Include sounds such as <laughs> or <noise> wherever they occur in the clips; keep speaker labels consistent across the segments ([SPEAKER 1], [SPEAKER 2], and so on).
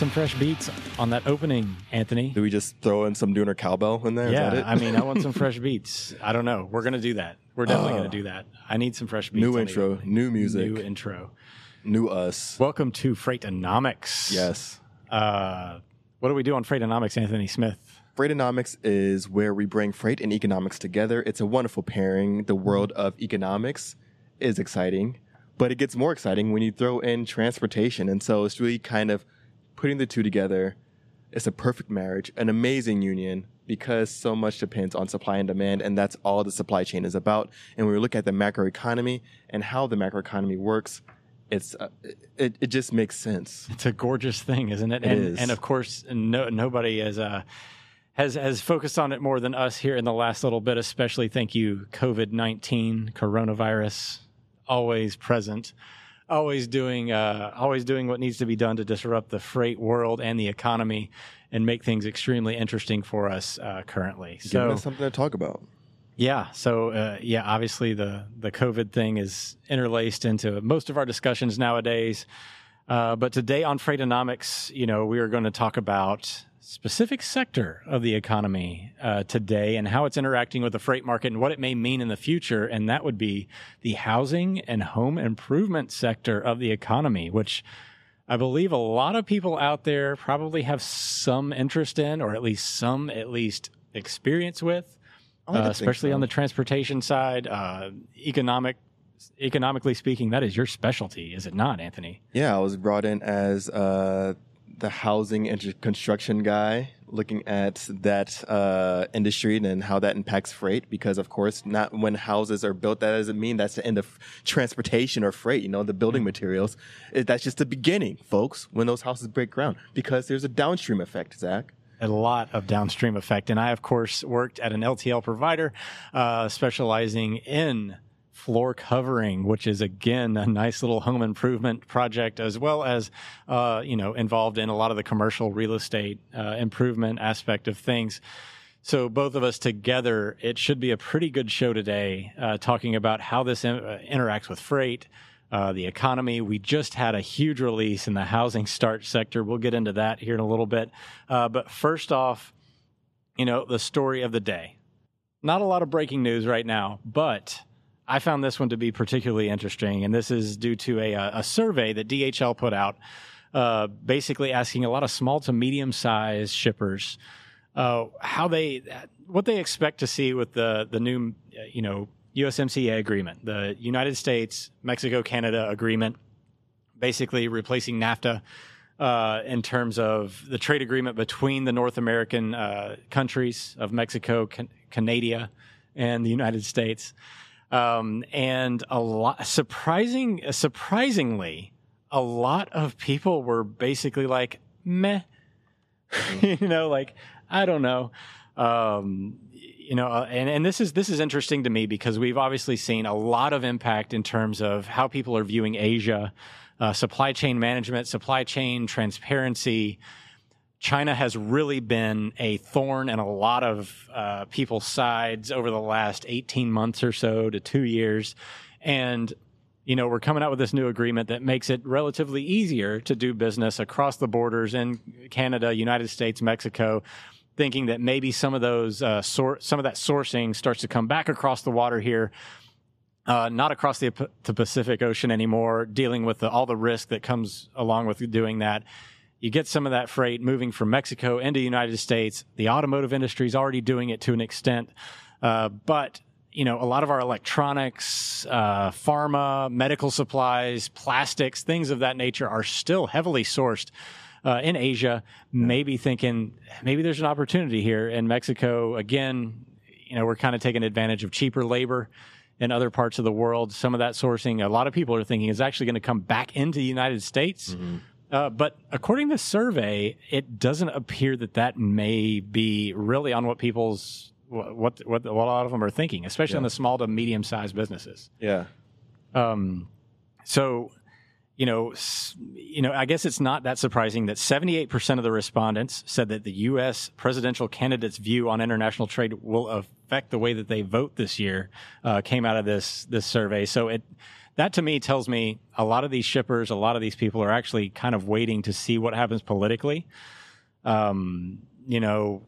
[SPEAKER 1] some fresh beats on that opening, Anthony.
[SPEAKER 2] Do we just throw in some Dooner cowbell in there? Is that
[SPEAKER 1] Yeah,
[SPEAKER 2] it?
[SPEAKER 1] I mean, I want some <laughs> fresh beats. I don't know. We're gonna do that. We're definitely gonna do that. I need some fresh beats.
[SPEAKER 2] New intro, new music.
[SPEAKER 1] New intro.
[SPEAKER 2] New us.
[SPEAKER 1] Welcome to Freightonomics.
[SPEAKER 2] Yes.
[SPEAKER 1] Uh, what do we do on Freightonomics, Anthony Smith?
[SPEAKER 2] Freightonomics is where we bring freight and economics together. It's a wonderful pairing. The world of economics is exciting, but it gets more exciting when you throw in transportation. And so it's really kind of putting the two together. It's a perfect marriage, an amazing union because so much depends on supply and demand. And that's all the supply chain is about. And when we look at the macroeconomy and how the macroeconomy works, it's, uh, it, it just makes sense.
[SPEAKER 1] It's a gorgeous thing, isn't it?
[SPEAKER 2] It
[SPEAKER 1] and,
[SPEAKER 2] is.
[SPEAKER 1] and of course, no, nobody has uh, has has focused on it more than us here in the last little bit. Especially, thank you, COVID nineteen, coronavirus, always present, always doing uh, always doing what needs to be done to disrupt the freight world and the economy, and make things extremely interesting for us uh, currently.
[SPEAKER 2] Giving
[SPEAKER 1] So
[SPEAKER 2] us something to talk about.
[SPEAKER 1] yeah. So uh, yeah, obviously the the COVID thing is interlaced into most of our discussions nowadays. Uh, but today on Freightonomics, you know, we are going to talk about specific sector of the economy uh, today and how it's interacting with the freight market and what it may mean in the future. And that would be the housing and home improvement sector of the economy, which I believe a lot of people out there probably have some interest in, or at least some at least experience with uh, especially
[SPEAKER 2] so.
[SPEAKER 1] on the transportation side. Uh, economic, economically speaking, that is your specialty, is it not, Anthony?
[SPEAKER 2] Yeah, I was brought in as uh, the housing and construction guy, looking at that uh, industry and how that impacts freight. Because of course, not when houses are built, that doesn't mean that's the end of transportation or freight. You know, the building materials. It, that's just the beginning, folks. When those houses break ground, because there's a downstream effect, Zach.
[SPEAKER 1] A lot of downstream effect, and I, of course, worked at an LTL provider uh, specializing in floor covering, which is again a nice little home improvement project, as well as uh, you know involved in a lot of the commercial real estate uh, improvement aspect of things. So both of us together, it should be a pretty good show today, uh, talking about how this in, uh, interacts with freight, uh, the economy. We just had a huge release in the housing start sector. We'll get into that here in a little bit. Uh, but first off, you know, the story of the day. Not a lot of breaking news right now, but I found this one to be particularly interesting. And this is due to a, a survey that DHL put out, uh, basically asking a lot of small to medium sized shippers uh, how they, what they expect to see with the, the new, uh, you know, USMCA agreement, the United States, Mexico, Canada agreement, basically replacing NAFTA uh, in terms of the trade agreement between the North American uh, countries of Mexico, Can- Canada, and the United States. Um, and a lot surprising, surprisingly, a lot of people were basically like, meh, <laughs> you know, like, I don't know. Um, you know, uh, and, and this is this is interesting to me because we've obviously seen a lot of impact in terms of how people are viewing Asia, uh, supply chain management, supply chain transparency. China has really been a thorn in a lot of uh, people's sides over the last 18 months or so to two years. And, you know, we're coming out with this new agreement that makes it relatively easier to do business across the borders in Canada, United States, Mexico, thinking that maybe some of those, uh, sor- some of that sourcing starts to come back across the water here. Uh, not across the, the Pacific Ocean anymore, dealing with the, all the risk that comes along with doing that you get some of that freight moving from Mexico into the United States. The automotive industry is already doing it to an extent, uh, but you know a lot of our electronics, uh, pharma, medical supplies, plastics, things of that nature are still heavily sourced. Uh, in Asia, maybe thinking maybe there's an opportunity here in Mexico. Again, you know, we're kind of taking advantage of cheaper labor in other parts of the world. Some of that sourcing, a lot of people are thinking is actually going to come back into the United States. Uh, but according to the survey, it doesn't appear that that may be really on what people's what what, what a lot of them are thinking, especially on
[SPEAKER 2] Yeah.
[SPEAKER 1] the small to medium sized businesses.
[SPEAKER 2] Yeah.
[SPEAKER 1] Um, so, you know, you know, I guess it's not that surprising that 78% of the respondents said that the U.S. presidential candidate's view on international trade will affect the way that they vote this year. Uh, came out of this this survey, so it that to me tells me a lot of these shippers, a lot of these people are actually kind of waiting to see what happens politically. Um, you know,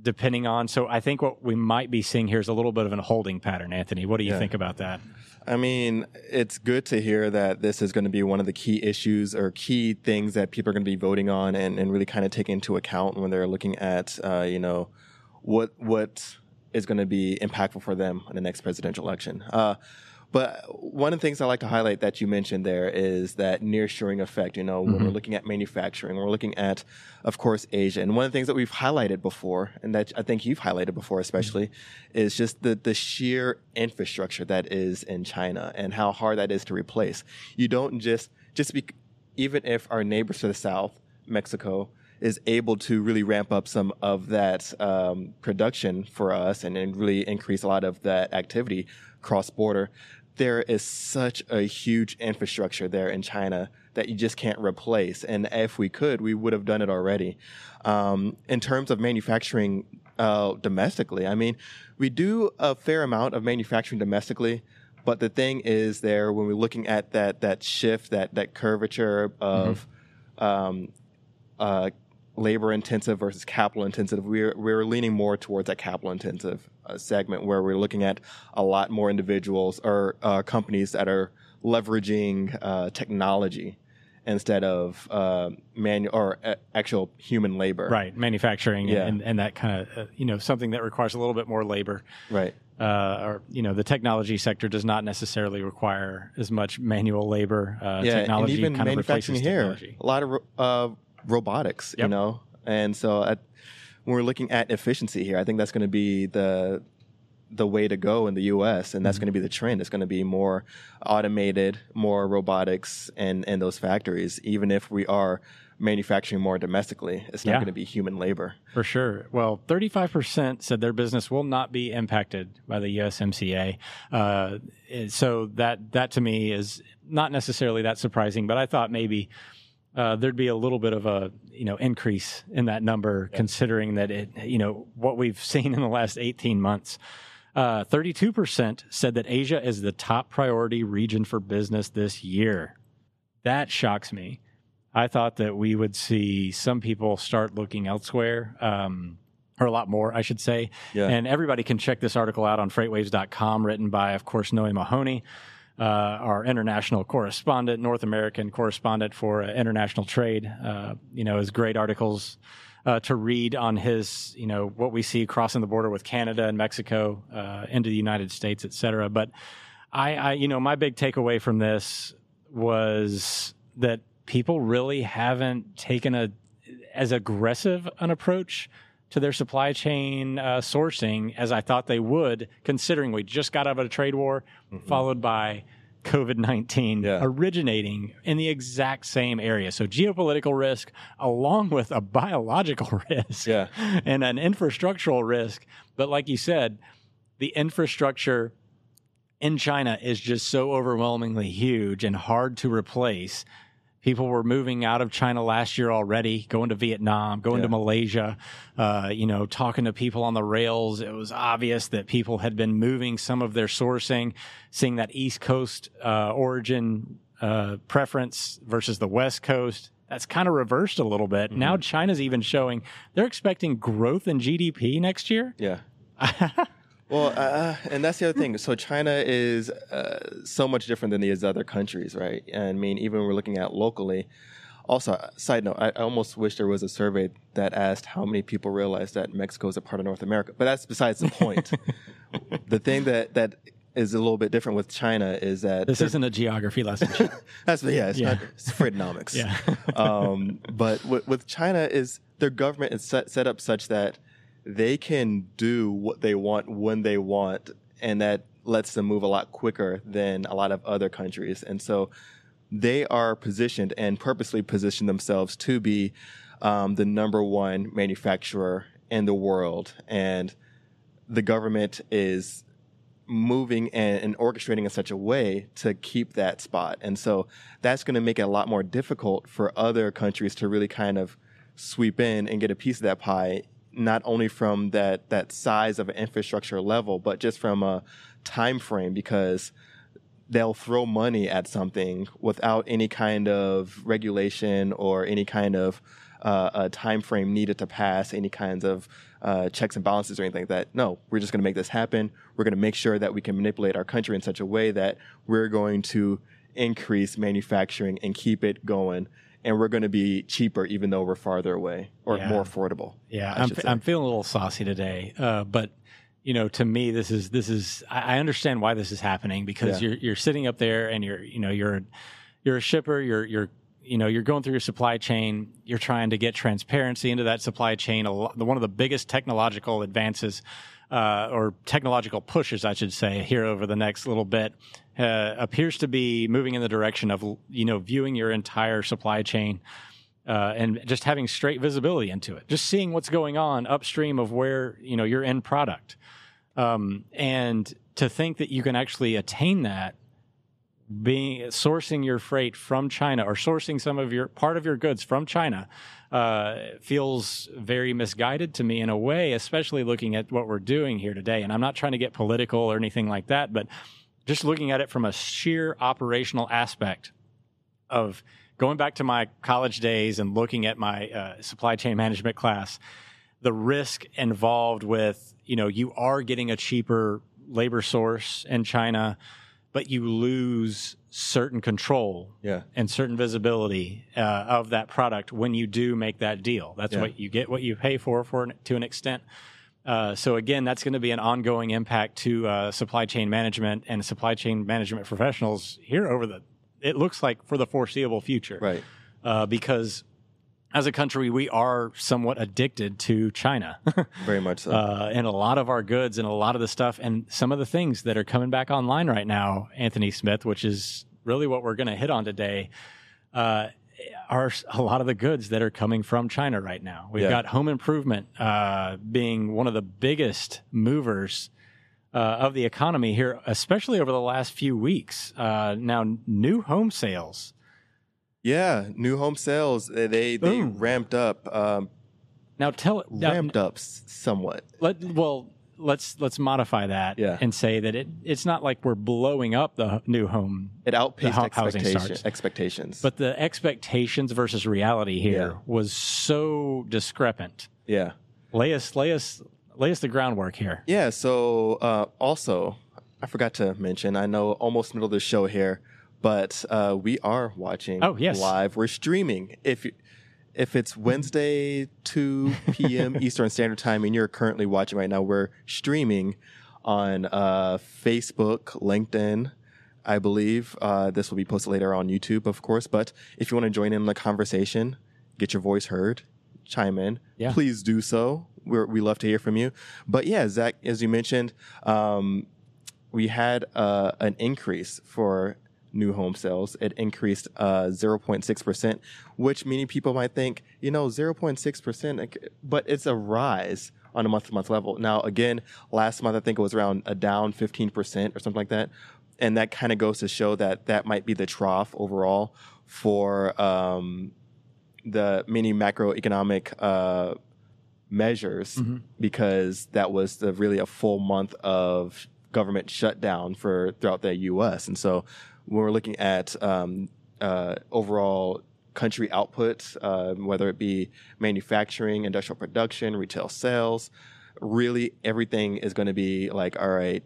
[SPEAKER 1] depending on. So I think what we might be seeing here is a little bit of a holding pattern. Anthony, what do you
[SPEAKER 2] Yeah.
[SPEAKER 1] think about that?
[SPEAKER 2] I mean, it's good to hear that this is going to be one of the key issues or key things that people are going to be voting on and, and really kind of take into account when they're looking at, uh, you know, what what is going to be impactful for them in the next presidential election. Uh, but one of the things I like to highlight that you mentioned there is that nearshoring effect. You know, when we're looking at manufacturing, we're looking at, of course, Asia. And one of the things that we've highlighted before, and that I think you've highlighted before, especially, is just the the sheer infrastructure that is in China and how hard that is to replace. You don't just just be even if our neighbors to the south, Mexico, is able to really ramp up some of that um, production for us and, and really increase a lot of that activity cross border, there is such a huge infrastructure there in China that you just can't replace. And if we could, we would have done it already. Um, in terms of manufacturing uh, domestically, I mean, we do a fair amount of manufacturing domestically. But the thing is, there when we're looking at that that shift, that that curvature of um, uh, labor intensive versus capital intensive, we're we're leaning more towards that capital intensive uh, segment where we're looking at a lot more individuals or uh, companies that are leveraging uh, technology instead of uh, manual or uh, actual human labor.
[SPEAKER 1] Right, manufacturing
[SPEAKER 2] Yeah.
[SPEAKER 1] and, and that kind of uh, you know something that requires a little bit more labor.
[SPEAKER 2] Right.
[SPEAKER 1] Uh, or you know, the technology sector does not necessarily require as much manual labor. Uh,
[SPEAKER 2] yeah,
[SPEAKER 1] technology
[SPEAKER 2] and even
[SPEAKER 1] kind
[SPEAKER 2] manufacturing
[SPEAKER 1] replaces
[SPEAKER 2] here,
[SPEAKER 1] technology.
[SPEAKER 2] a lot of uh, robotics, you know, and so at, when we're looking at efficiency here, I think that's going to be the the way to go in the U.S. and that's
[SPEAKER 1] Mm-hmm.
[SPEAKER 2] going to be the trend. It's going to be more automated, more robotics, and and those factories. Even if we are manufacturing more domestically, it's not
[SPEAKER 1] Yeah.
[SPEAKER 2] going to be human labor.
[SPEAKER 1] For sure. Well, 35% said their business will not be impacted by the USMCA. Uh, so that that to me is not necessarily that surprising, but I thought maybe uh, there'd be a little bit of a you know increase in that number, considering that it you know what we've <laughs> seen in the last 18 months. Uh, 32% said that Asia is the top priority region for business this year. That shocks me. I thought that we would see some people start looking elsewhere, um, or a lot more, I should say.
[SPEAKER 2] Yeah.
[SPEAKER 1] And everybody can check this article out on freightwaves.com, written by, of course, Noi Mahoney, uh, our international correspondent, North American correspondent for uh, international trade. Uh, you know, his great articles uh, to read on his, you know, what we see crossing the border with Canada and Mexico into the United States, et cetera. But I, I, you know, my big takeaway from this was that people really haven't taken a as aggressive an approach to their supply chain uh, sourcing as I thought they would, considering we just got out of a trade war, followed by COVID 19
[SPEAKER 2] Yeah.
[SPEAKER 1] originating in the exact same area. So, geopolitical risk, along with a biological <laughs> risk
[SPEAKER 2] Yeah.
[SPEAKER 1] and an infrastructural risk. But, like you said, the infrastructure in China is just so overwhelmingly huge and hard to replace. People were moving out of China last year already, going to Vietnam, going to Malaysia, uh, you know, talking to people on the rails. It was obvious that people had been moving some of their sourcing, seeing that East Coast uh, origin uh, preference versus the West Coast. That's kind of reversed a little bit. Now China's even showing they're expecting growth in GDP next year.
[SPEAKER 2] Yeah. <laughs> well, uh, and that's the other thing. So China is uh, so much different than these other countries, right? And I mean, even when we're looking at locally. Also, uh, side note, I almost wish there was a survey that asked how many people realize that Mexico is a part of North America. But that's besides the point. <laughs> the thing that that is a little bit different with China is that
[SPEAKER 1] This isn't a geography lesson. <laughs>
[SPEAKER 2] that's yeah, it's
[SPEAKER 1] Yeah.
[SPEAKER 2] not it's Freightonomics. <laughs>
[SPEAKER 1] Yeah.
[SPEAKER 2] um, but with, with China is their government is set, set up such that they can do what they want when they want, and that lets them move a lot quicker than a lot of other countries. And so they are positioned and purposely position themselves to be um, the number one manufacturer in the world, and the government is moving and, and orchestrating in such a way to keep that spot. And so that's going to make it a lot more difficult for other countries to really kind of sweep in and get a piece of that pie, not only from that, that size of an infrastructure level, but just from a time frame because they'll throw money at something without any kind of regulation or any kind of uh, a time frame needed to pass any kinds of uh, checks and balances or anything like that. No, we're just going to make this happen. We're going to make sure that we can manipulate our country in such a way that we're going to increase manufacturing and keep it going. And we're going to be cheaper, even though we're farther away or
[SPEAKER 1] Yeah.
[SPEAKER 2] more affordable.
[SPEAKER 1] Yeah, I'm,
[SPEAKER 2] say.
[SPEAKER 1] I'm feeling a little saucy today, uh, but you know, to me, this is this is I I understand why this is happening because
[SPEAKER 2] Yeah.
[SPEAKER 1] you're you're sitting up there and you're you know you're you're a shipper, you're you're you know you're going through your supply chain, you're trying to get transparency into that supply chain. A lot, one of the biggest technological advances. Uh, or technological pushes, I should say, here over the next little bit, uh, appears to be moving in the direction of you know viewing your entire supply chain uh, and just having straight visibility into it, just seeing what's going on upstream of where you know your end product, um, and to think that you can actually attain that, being sourcing your freight from China or sourcing some of your part of your goods from China, uh, feels very misguided to me in a way, especially looking at what we're doing here today. And I'm not trying to get political or anything like that, but just looking at it from a sheer operational aspect of going back to my college days and looking at my uh, supply chain management class, the risk involved with, you know, you are getting a cheaper labor source in China, but you lose certain control
[SPEAKER 2] yeah.
[SPEAKER 1] and certain visibility uh, of that product when you do make that deal. That's
[SPEAKER 2] Yeah.
[SPEAKER 1] what you get, what you pay for, for an, to an extent. Uh, so again, that's going to be an ongoing impact to uh, supply chain management and supply chain management professionals here over the. It looks like for the foreseeable future,
[SPEAKER 2] Right.
[SPEAKER 1] uh, because as a country we are somewhat addicted to China. <laughs>
[SPEAKER 2] Very much so.
[SPEAKER 1] uh, and a lot of our goods and a lot of the stuff and some of the things that are coming back online right now, Anthony Smith, which is really what we're going to hit on today, uh, are a lot of the goods that are coming from China right now. We've
[SPEAKER 2] Yeah.
[SPEAKER 1] got home improvement uh, being one of the biggest movers. Uh, of the economy here, especially over the last few weeks. Uh, now, new home sales
[SPEAKER 2] yeah. New home sales, they they, they ramped up, um,
[SPEAKER 1] Now tell it
[SPEAKER 2] ramped up somewhat.
[SPEAKER 1] let well let's let's modify that
[SPEAKER 2] Yeah.
[SPEAKER 1] and say that it it's not like we're blowing up the new home,
[SPEAKER 2] It outpaced expectation, expectations.
[SPEAKER 1] but the expectations versus reality here
[SPEAKER 2] Yeah.
[SPEAKER 1] was so discrepant.
[SPEAKER 2] yeah.
[SPEAKER 1] Lay us lay us lay us the groundwork here.
[SPEAKER 2] Yeah. So uh, also, I forgot to mention. I know almost middle of the show here, but uh, we are watching.
[SPEAKER 1] Oh, yes.
[SPEAKER 2] live. We're streaming. If you- if it's Wednesday two p.m. <laughs> Eastern Standard Time and you're currently watching right now, we're streaming on uh, Facebook, LinkedIn. I believe uh, this will be posted later on YouTube, of course. But if you want to join in the conversation, get your voice heard, chime in,
[SPEAKER 1] Yeah.
[SPEAKER 2] please do so. We're, we love to hear from you. But yeah, Zach, as you mentioned, um, we had uh, an increase for new home sales. It increased uh, 0.6%, which many people might think, you know, 0.6%, but it's a rise on a month to month level. Now, again, last month, I think it was around a down 15% or something like that. And that kind of goes to show that that might be the trough overall for um, the many macroeconomic uh, measures
[SPEAKER 1] Mhm.
[SPEAKER 2] because that was the, really a full month of government shutdown for throughout the U.S. And so when we're looking at um, uh, overall country output, uh, whether it be manufacturing, industrial production, retail sales, really everything is going to be like, all right,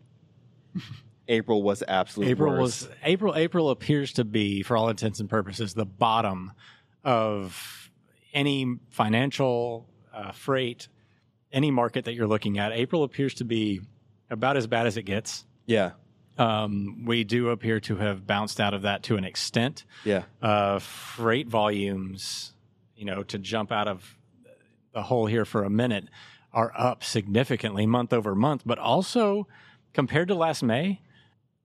[SPEAKER 2] <laughs> April was the absolute
[SPEAKER 1] April
[SPEAKER 2] worst.
[SPEAKER 1] was April. April appears to be, for all intents and purposes, the bottom of any financial uh, freight, any market that you're looking at. April appears to be about as bad as it gets.
[SPEAKER 2] yeah,
[SPEAKER 1] Um, we do appear to have bounced out of that to an extent.
[SPEAKER 2] yeah,
[SPEAKER 1] Uh, freight volumes, you know, to jump out of the hole here for a minute, are up significantly month over month. But also, compared to last May,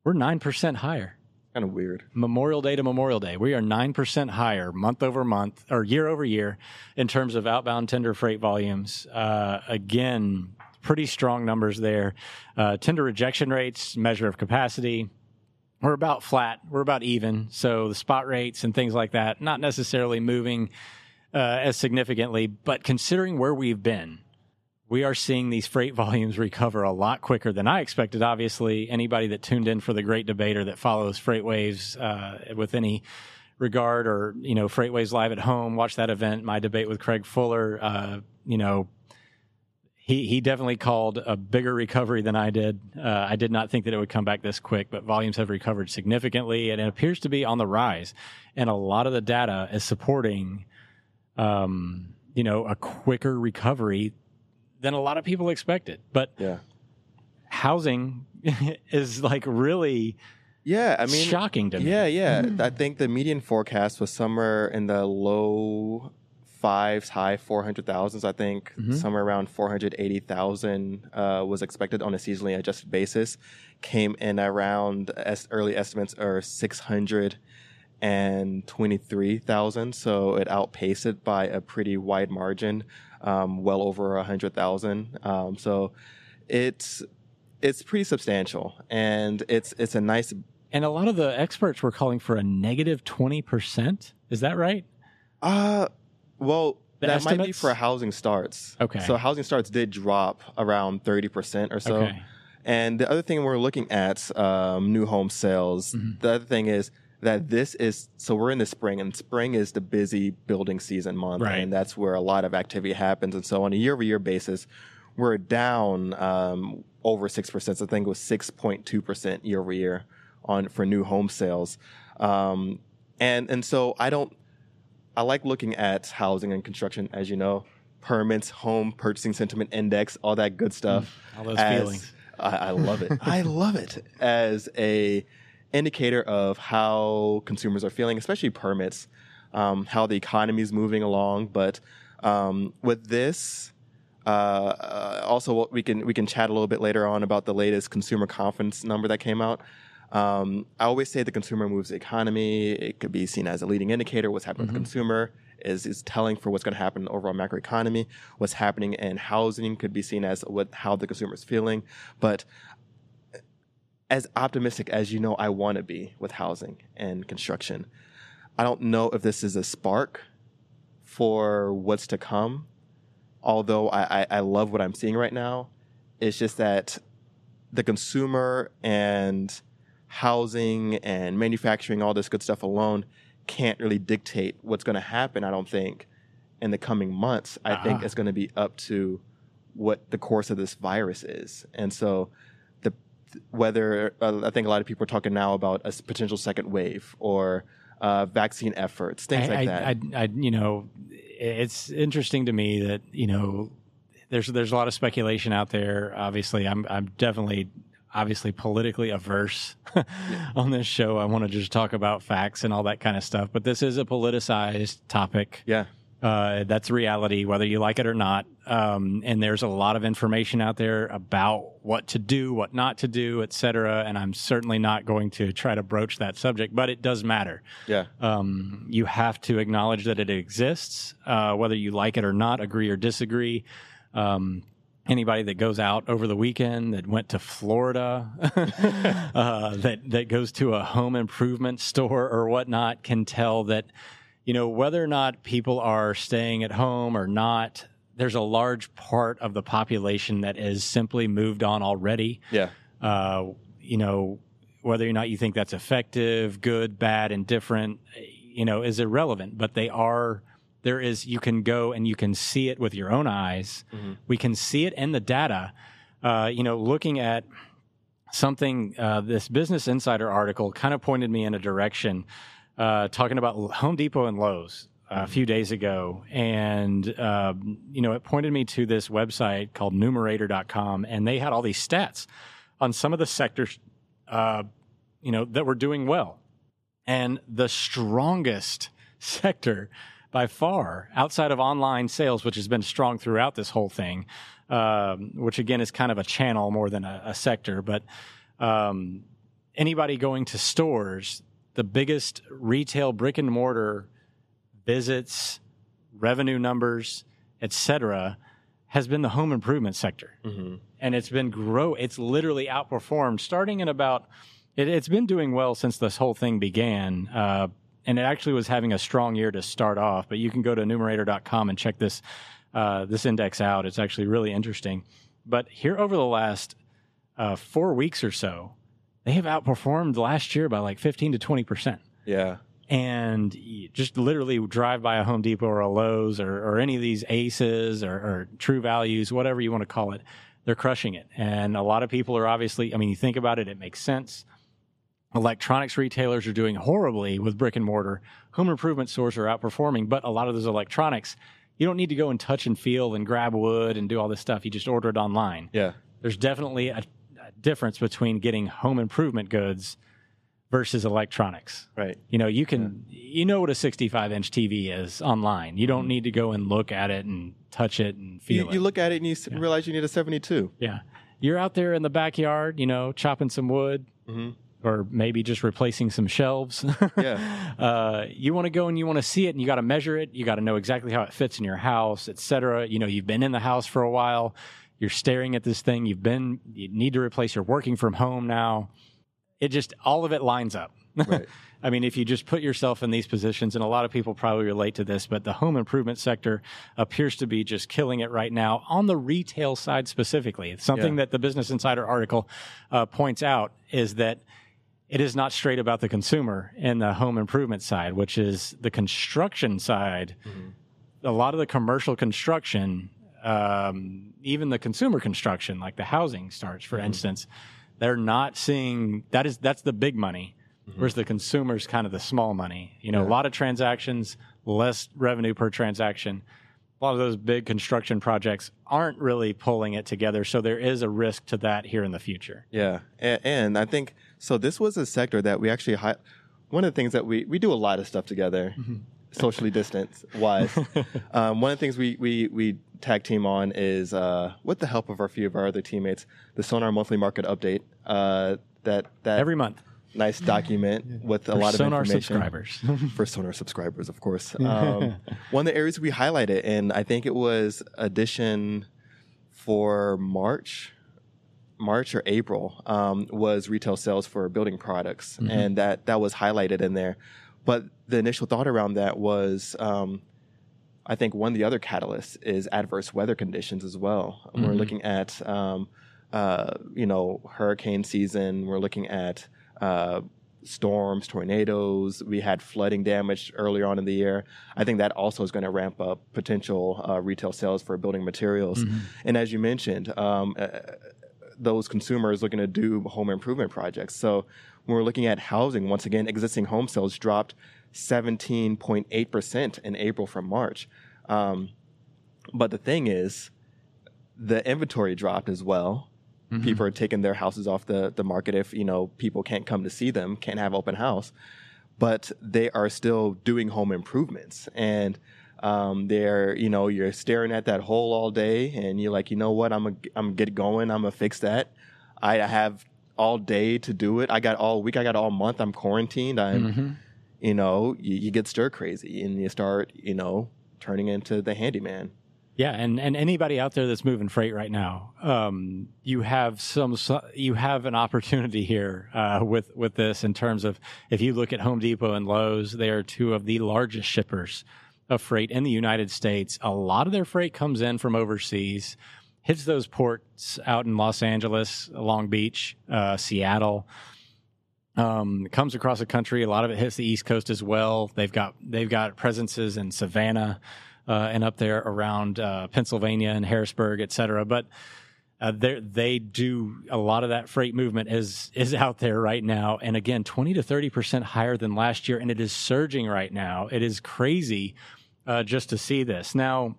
[SPEAKER 1] we're nine percent higher.
[SPEAKER 2] kind of weird.
[SPEAKER 1] Memorial Day to Memorial Day, we are 9% higher month over month or year over year in terms of outbound tender freight volumes. Uh, again, pretty strong numbers there. Uh, tender rejection rates, measure of capacity, we're about flat. We're about even. So the spot rates and things like that, not necessarily moving uh, as significantly, but considering where we've been, we are seeing these freight <laughs> volumes recover a lot quicker than I expected. Obviously, anybody that tuned in for the great debater that follows FreightWaves uh, with any regard or, you know, FreightWaves Live at Home, watch that event, my debate with Craig Fuller, uh, you know, he, he definitely called a bigger recovery than I did. Uh, I did not think that it would come back this quick, but volumes have recovered significantly and it appears to be on the rise. And a lot of the data is supporting, um, you know, a quicker recovery than a lot of people expected. But
[SPEAKER 2] Yeah.
[SPEAKER 1] housing <laughs> is like really
[SPEAKER 2] Yeah, I mean,
[SPEAKER 1] shocking to me.
[SPEAKER 2] Yeah, yeah. I think the median forecast was somewhere in the low fives, high four hundred thousands. I think
[SPEAKER 1] Mhm.
[SPEAKER 2] somewhere around four hundred eighty thousand uh, was expected on a seasonally adjusted basis. Came in around as early estimates are six hundred and twenty three thousand. So it outpaced it by a pretty wide margin, um, well over a hundred thousand. Um, so it's it's pretty substantial, and it's it's a nice
[SPEAKER 1] And a lot of the experts were calling for a negative 20%. Is that right?
[SPEAKER 2] Uh, well,
[SPEAKER 1] The
[SPEAKER 2] that might be for housing starts.
[SPEAKER 1] Okay.
[SPEAKER 2] So housing starts did drop around 30% or so.
[SPEAKER 1] Okay.
[SPEAKER 2] And the other thing we're looking at, um, new home sales,
[SPEAKER 1] Mhm.
[SPEAKER 2] the other thing is that this is, so we're in the spring and spring is the busy building season month.
[SPEAKER 1] Right.
[SPEAKER 2] And that's where a lot of activity happens. And so on a year over year basis, we're down, um, over 6%. So I think it was 6.2% year over year on, for new home sales. Um, and, and so I don't, I like looking at housing and construction, as you know, permits, home purchasing sentiment index, all that good stuff.
[SPEAKER 1] All those
[SPEAKER 2] as-
[SPEAKER 1] feelings.
[SPEAKER 2] I, I love it. <laughs> I love it as a indicator of how consumers are feeling, especially permits, um, how the economy is moving along. But um, with this, uh, uh, also what we can we can chat a little bit later on about the latest consumer confidence number that came out. Um, I always say the consumer moves the economy. It could be seen as a leading indicator. What's happening with the consumer is is telling for what's going to happen in the overall macroeconomy. What's happening in housing could be seen as what how the consumer is feeling. But as optimistic as you know I want to be with housing and construction, I don't know if this is a spark for what's to come. Although I, I, I love what I'm seeing right now, it's just that the consumer and housing and manufacturing, all this good stuff alone, can't really dictate what's going to happen. I don't think in the coming months. I think
[SPEAKER 1] Ah.
[SPEAKER 2] it's going to be up to what the course of this virus is, and so the whether uh, I think a lot of people are talking now about a potential second wave or uh, vaccine efforts, things
[SPEAKER 1] I,
[SPEAKER 2] like that.
[SPEAKER 1] I, I, I, you know, it's interesting to me that you know, there's there's a lot of speculation out there. Obviously, I'm I'm definitely obviously politically averse <laughs> on this show. I want to just talk about facts and all that kind of stuff. But this is a politicized topic.
[SPEAKER 2] yeah,
[SPEAKER 1] Uh, that's reality, whether you like it or not. Um, and there's a lot of information out there about what to do, what not to do, et cetera. And I'm certainly not going to try to broach that subject, but it does matter
[SPEAKER 2] yeah,
[SPEAKER 1] um, you have to acknowledge that it exists, uh, whether you like it or not, agree or disagree. Um, anybody that goes out over the weekend that went to Florida, <laughs> uh, that that goes to a home improvement store or whatnot, can tell that you know whether or not people are staying at home or not. There's a large part of the population that is simply moved on already
[SPEAKER 2] yeah,
[SPEAKER 1] uh, you know, whether or not you think that's effective, good, bad, indifferent, you know, is irrelevant. But they are, there is, you can go and you can see it with your own eyes.
[SPEAKER 2] Mhm.
[SPEAKER 1] We can see it in the data. Uh, you know, looking at something, uh, this Business Insider article kind of pointed me in a direction, uh, talking about Home Depot and Lowe's. uh, A few days ago, and um, you know, it pointed me to this website called Numerator.com, and they had all these stats on some of the sectors, uh, you know, that were doing well. And the strongest <laughs> sector by far, outside of online sales, which has been strong throughout this whole thing, um, which again is kind of a channel more than a, a sector, but um, anybody going to stores, the biggest retail brick and mortar visits, revenue numbers, etc., has been the home improvement sector
[SPEAKER 2] hmm
[SPEAKER 1] and it's been grow. It's literally outperformed starting in about. It, it's been doing well since this whole thing began, uh, and it actually was having a strong year to start off. But you can go to numerator.com and check this uh, this index out. It's actually really interesting. But here over the last uh, four weeks or so, they have outperformed last year by like 15 to 20 percent.
[SPEAKER 2] Yeah.
[SPEAKER 1] And just literally drive by a Home Depot or a Lowe's or, or any of these Aces or, or True Values, whatever you want to call it, they're crushing it. And a lot of people are obviously, I mean, you think about it, it makes sense. Electronics retailers are doing horribly with brick and mortar. Home improvement stores are outperforming, but a lot of those electronics, you don't need to go and touch and feel and grab wood and do all this stuff. You just order it online.
[SPEAKER 2] Yeah.
[SPEAKER 1] There's definitely a, a difference between getting home improvement goods versus electronics.
[SPEAKER 2] Right.
[SPEAKER 1] You know, you can you know what a 65 inch TV is online. You don't need to go and look at it and touch it and feel
[SPEAKER 2] You,
[SPEAKER 1] it.
[SPEAKER 2] you look at it and you s realize you need a 72.
[SPEAKER 1] yeah, you're out there in the backyard, you know, chopping some wood.
[SPEAKER 2] Mhm.
[SPEAKER 1] Or maybe just replacing some shelves. <laughs>
[SPEAKER 2] Yeah.
[SPEAKER 1] uh, you want to go and you want to see it, and you got to measure it. You got to know exactly how it fits in your house, et cetera. You know, you've been in the house for a while. You're staring at this thing. You've been. You need to replace. You're working from home now. It just all of it lines up.
[SPEAKER 2] Right. <laughs>
[SPEAKER 1] I mean, if you just put yourself in these positions, and a lot of people probably relate to this, but the home improvement sector appears to be just killing it right now on the retail side specifically. It's something
[SPEAKER 2] Yeah.
[SPEAKER 1] that the Business Insider article uh, points out is that it is not straight about the consumer in the home improvement side, which is the construction side. Mm-hmm. A lot of the commercial construction, um, even the consumer construction, like the housing starts, for mm-hmm. instance, they're not seeing that is that's the big money, mm-hmm. whereas the consumer's kind of the small money. You know, a lot of transactions, less revenue per transaction. A lot of those big construction projects aren't really pulling it together, so there is a risk to that here in the future.
[SPEAKER 2] Yeah, and, and I think so. This was a sector that we actually hi- one of the things that we we do a lot of stuff together, socially distance wise. <laughs> um, one of the things we we we tag team on is uh, with the help of our few of our other teammates, the Sonar Monthly Market Update. Uh, that that
[SPEAKER 1] Every month.
[SPEAKER 2] Nice document with a
[SPEAKER 1] For
[SPEAKER 2] lot of
[SPEAKER 1] Sonar
[SPEAKER 2] information
[SPEAKER 1] subscribers. <laughs>
[SPEAKER 2] for Sonar subscribers, of course. Um, one of the areas we highlighted, and I think it was edition for March, March or April, um, was retail sales for building products, and that that was highlighted in there. But the initial thought around that was. Um, I think one of the other catalysts is adverse weather conditions as well. We're looking at, um, uh, you know, hurricane season. We're looking at uh, storms, tornadoes. We had flooding damage earlier on in the year. I think that also is going to ramp up potential uh, retail sales for building materials. And as you mentioned, um, uh, those consumers looking to do home improvement projects. So when we're looking at housing, once again, existing home sales dropped 17.8% in April from March. Um, but the thing is, the inventory dropped as well. People are taking their houses off the, the market if, you know, people can't come to see them, can't have open house. But they are still doing home improvements. And um, they're, you know, you're staring at that hole all day and you're like, you know what, I'm I'm get going. I'm going to fix that. I have all day to do it. I got all week. I got all month. I'm quarantined. I'm, you know, you, you get stir crazy and you start, you know, turning into the handyman.
[SPEAKER 1] Yeah, and, and anybody out there that's moving freight right now, um, you have some you have an opportunity here uh, with with this in terms of if you look at Home Depot and Lowe's, they are two of the largest shippers of freight in the United States. A lot of their freight comes in from overseas, hits those ports out in Los Angeles, Long Beach, uh, Seattle. Um, comes across the country. A lot of it hits the East Coast as well. They've got they've got presences in Savannah and up there around uh, Pennsylvania and Harrisburg, et cetera. But uh, they they do a lot of that freight movement is is out there right now, and again, twenty to thirty percent higher than last year, and it is surging right now. It is crazy uh, just to see this now.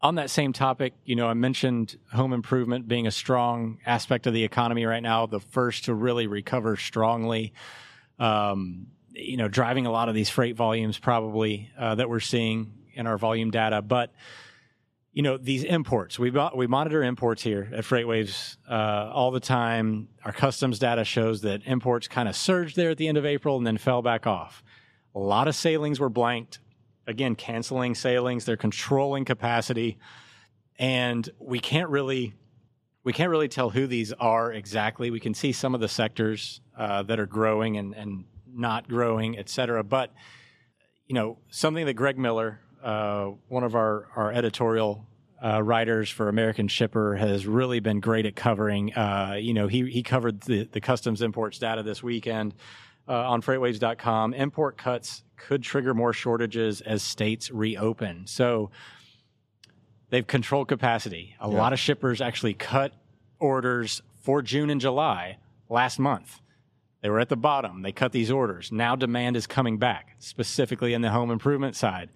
[SPEAKER 1] On that same topic, you know, I mentioned home improvement being a strong aspect of the economy right now, the first to really recover strongly. Um, you know, driving a lot of these freight volumes probably uh, that we're seeing in our volume data, but you know these imports we we monitor imports here at freightwaves uh, all the time. Our customs data shows that imports kind of surged there at the end of april and then fell back off. A lot of sailings were blanked. Again canceling sailings they're controlling capacity and we can't really we can't really tell who these are exactly. We can see some of the sectors uh, that are growing and, and not growing et cetera but you know something that greg miller uh, one of our, our editorial uh, writers for American Shipper has really been great at covering. Uh, you know, he he covered the, the customs imports data this weekend uh, on FreightWaves.com. Import cuts could trigger more shortages as states reopen. So they've controlled capacity. A
[SPEAKER 2] Yeah.
[SPEAKER 1] lot of shippers actually cut orders for June and July last month. They were at the bottom. They cut these orders. Now demand is coming back, specifically in the home improvement side.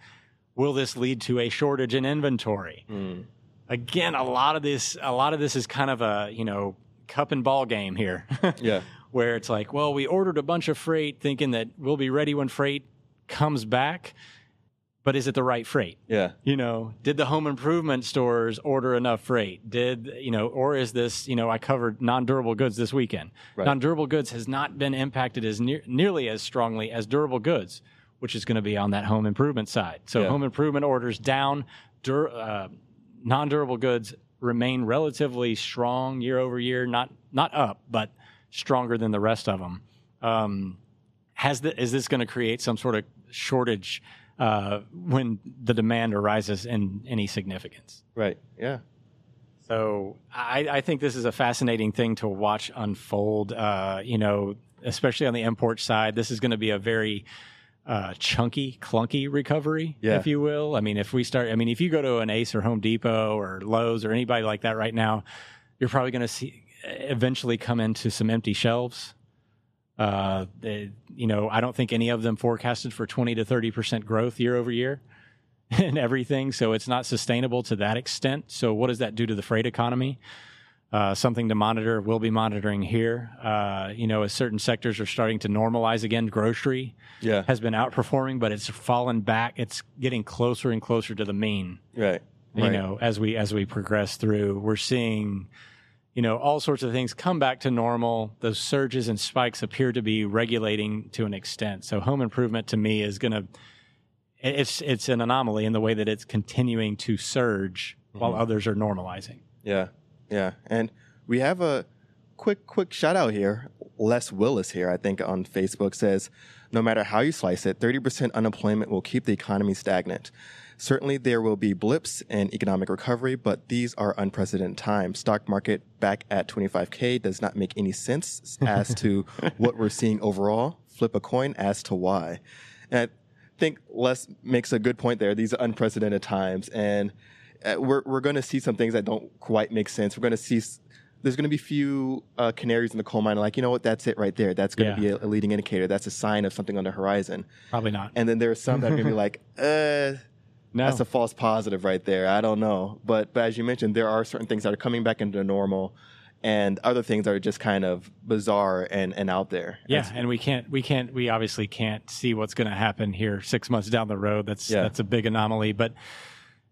[SPEAKER 1] Will this lead to a shortage in inventory? Hmm. Again, a lot of this, a lot of this is kind of a you know cup and ball game here, <laughs>
[SPEAKER 2] Yeah.
[SPEAKER 1] where it's like, well, we ordered a bunch of freight thinking that we'll be ready when freight comes back, but is it the right freight?
[SPEAKER 2] Yeah.
[SPEAKER 1] you know, did the home improvement stores order enough freight? Did, you know, or is this, you know, I covered non durable goods this weekend.
[SPEAKER 2] Right.
[SPEAKER 1] Non durable goods has not been impacted as near, nearly as strongly as durable goods, which is going to be on that home improvement side. So
[SPEAKER 2] Yeah.
[SPEAKER 1] home improvement orders down, dur- uh, non durable goods remain relatively strong year over year, not, not up, but stronger than the rest of them. Um, has the, is this going to create some sort of shortage uh, when the demand arises in any significance?
[SPEAKER 2] Right. Yeah.
[SPEAKER 1] So I, I think this is a fascinating thing to watch unfold. Uh, you know, especially on the import side, this is going to be a very uh, chunky, clunky recovery,
[SPEAKER 2] Yeah.
[SPEAKER 1] if you will. I mean, if we start, I mean, if you go to an Ace or Home Depot or Lowe's or anybody like that right now, you're probably going to see eventually come into some empty shelves. Uh, they, you know, I don't think any of them forecasted for 20 to 30 percent growth year over year <laughs> and everything. So it's not sustainable to that extent. So what does that do to the freight economy? Uh, something to monitor. We'll be monitoring here. Uh, you know, as certain sectors are starting to normalize again, grocery
[SPEAKER 2] Yeah.
[SPEAKER 1] has been outperforming, but it's fallen back. It's getting closer and closer to the mean
[SPEAKER 2] Right.
[SPEAKER 1] you
[SPEAKER 2] Right.
[SPEAKER 1] know as we as we progress through we're seeing you know all sorts of things come back to normal those surges and spikes appear to be regulating to an extent so home improvement to me is going to it's it's an anomaly in the way that it's continuing to surge while others are normalizing
[SPEAKER 2] Yeah, yeah, and we have a quick, quick shout out here. Les Willis here, I think, on Facebook says, no matter how you slice it, 30% unemployment will keep the economy stagnant. Certainly, there will be blips in economic recovery, but these are unprecedented times. Stock market back at 25k does not make any sense <laughs> as to what we're seeing overall. Flip a coin as to why. And I think Les makes a good point there. These are unprecedented times, and uh, we're we're going to see some things that don't quite make sense. We're going to see s- there's going to be few uh, canaries in the coal mine. Like you know what, that's it right there. That's going to
[SPEAKER 1] Yeah.
[SPEAKER 2] be a, a leading indicator. That's a sign of something on the horizon.
[SPEAKER 1] probably not
[SPEAKER 2] And then there are some that are going to be <laughs> like, uh,
[SPEAKER 1] no
[SPEAKER 2] that's a false positive right there. I don't know. But but as you mentioned, there are certain things that are coming back into normal, and other things that are just kind of bizarre and and out there.
[SPEAKER 1] yeah and we can't we can't we obviously can't see what's going to happen here six months down the road that's
[SPEAKER 2] Yeah.
[SPEAKER 1] that's a big anomaly but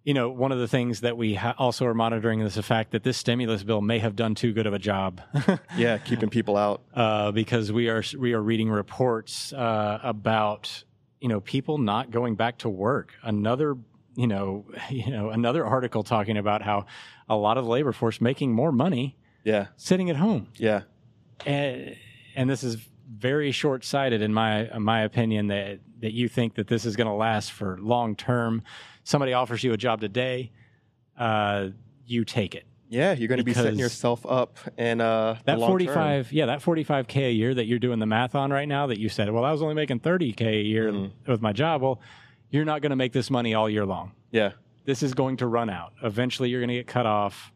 [SPEAKER 1] you know one of the things that we ha- also are monitoring is the fact that this stimulus bill may have done too good of a job <laughs>
[SPEAKER 2] yeah, keeping people out.
[SPEAKER 1] uh, because we are we are reading reports uh, about you know people not going back to work. Another you know <laughs> you know another article talking about how a lot of the labor force making more money
[SPEAKER 2] Yeah,
[SPEAKER 1] sitting at home,
[SPEAKER 2] yeah,
[SPEAKER 1] and, and this is very short sighted in my in my opinion that that you think that this is going to last for long term. Somebody offers you a job today, uh, you take it.
[SPEAKER 2] yeah. You're going to be setting yourself up and uh,
[SPEAKER 1] That
[SPEAKER 2] long term.
[SPEAKER 1] 45, yeah, that 45K a year that you're doing the math on right now that you said, well, I was only making 30K a year
[SPEAKER 2] Mm-hmm.
[SPEAKER 1] with my job. Well, you're not going to make this money all year long.
[SPEAKER 2] Yeah,
[SPEAKER 1] This is going to run out. Eventually, you're going to get cut off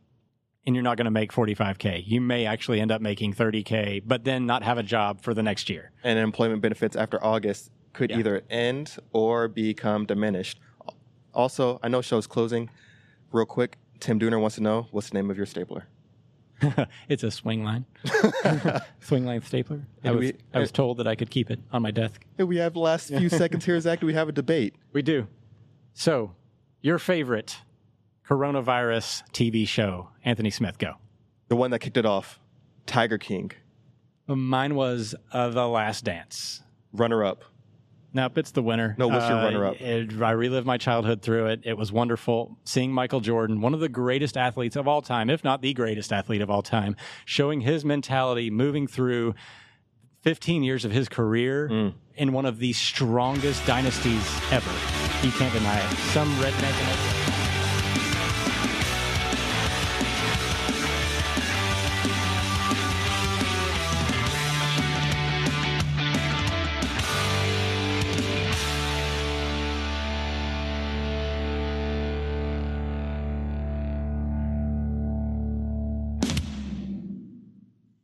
[SPEAKER 1] and you're not going to make 45K. You may actually end up making 30K, but then not have a job for the next year.
[SPEAKER 2] and employment benefits after August could
[SPEAKER 1] Yeah.
[SPEAKER 2] either end or become diminished. Also, I know show's closing. Real quick, Tim Dooner wants to know what's the name of your stapler. <laughs>
[SPEAKER 1] it's a Swingline, <laughs> Swingline stapler. I was,
[SPEAKER 2] we-
[SPEAKER 1] I was told that I could keep it on my desk.
[SPEAKER 2] We have the last few <laughs> seconds here, Zach. Do we have a debate?
[SPEAKER 1] We do. So, your favorite coronavirus TV show, Anthony Smith, go.
[SPEAKER 2] The one that kicked it off, Tiger King,
[SPEAKER 1] Mine was uh, The Last Dance.
[SPEAKER 2] runner up.
[SPEAKER 1] Nope, it's the winner.
[SPEAKER 2] No, what's your
[SPEAKER 1] Uh,
[SPEAKER 2] runner-up?
[SPEAKER 1] it- I relived my childhood through it. It was wonderful seeing Michael Jordan, one of the greatest athletes of all time, if not the greatest athlete of all time, showing his mentality, moving through 15 years of his career in one of the strongest dynasties ever. You can't deny it. Some redneck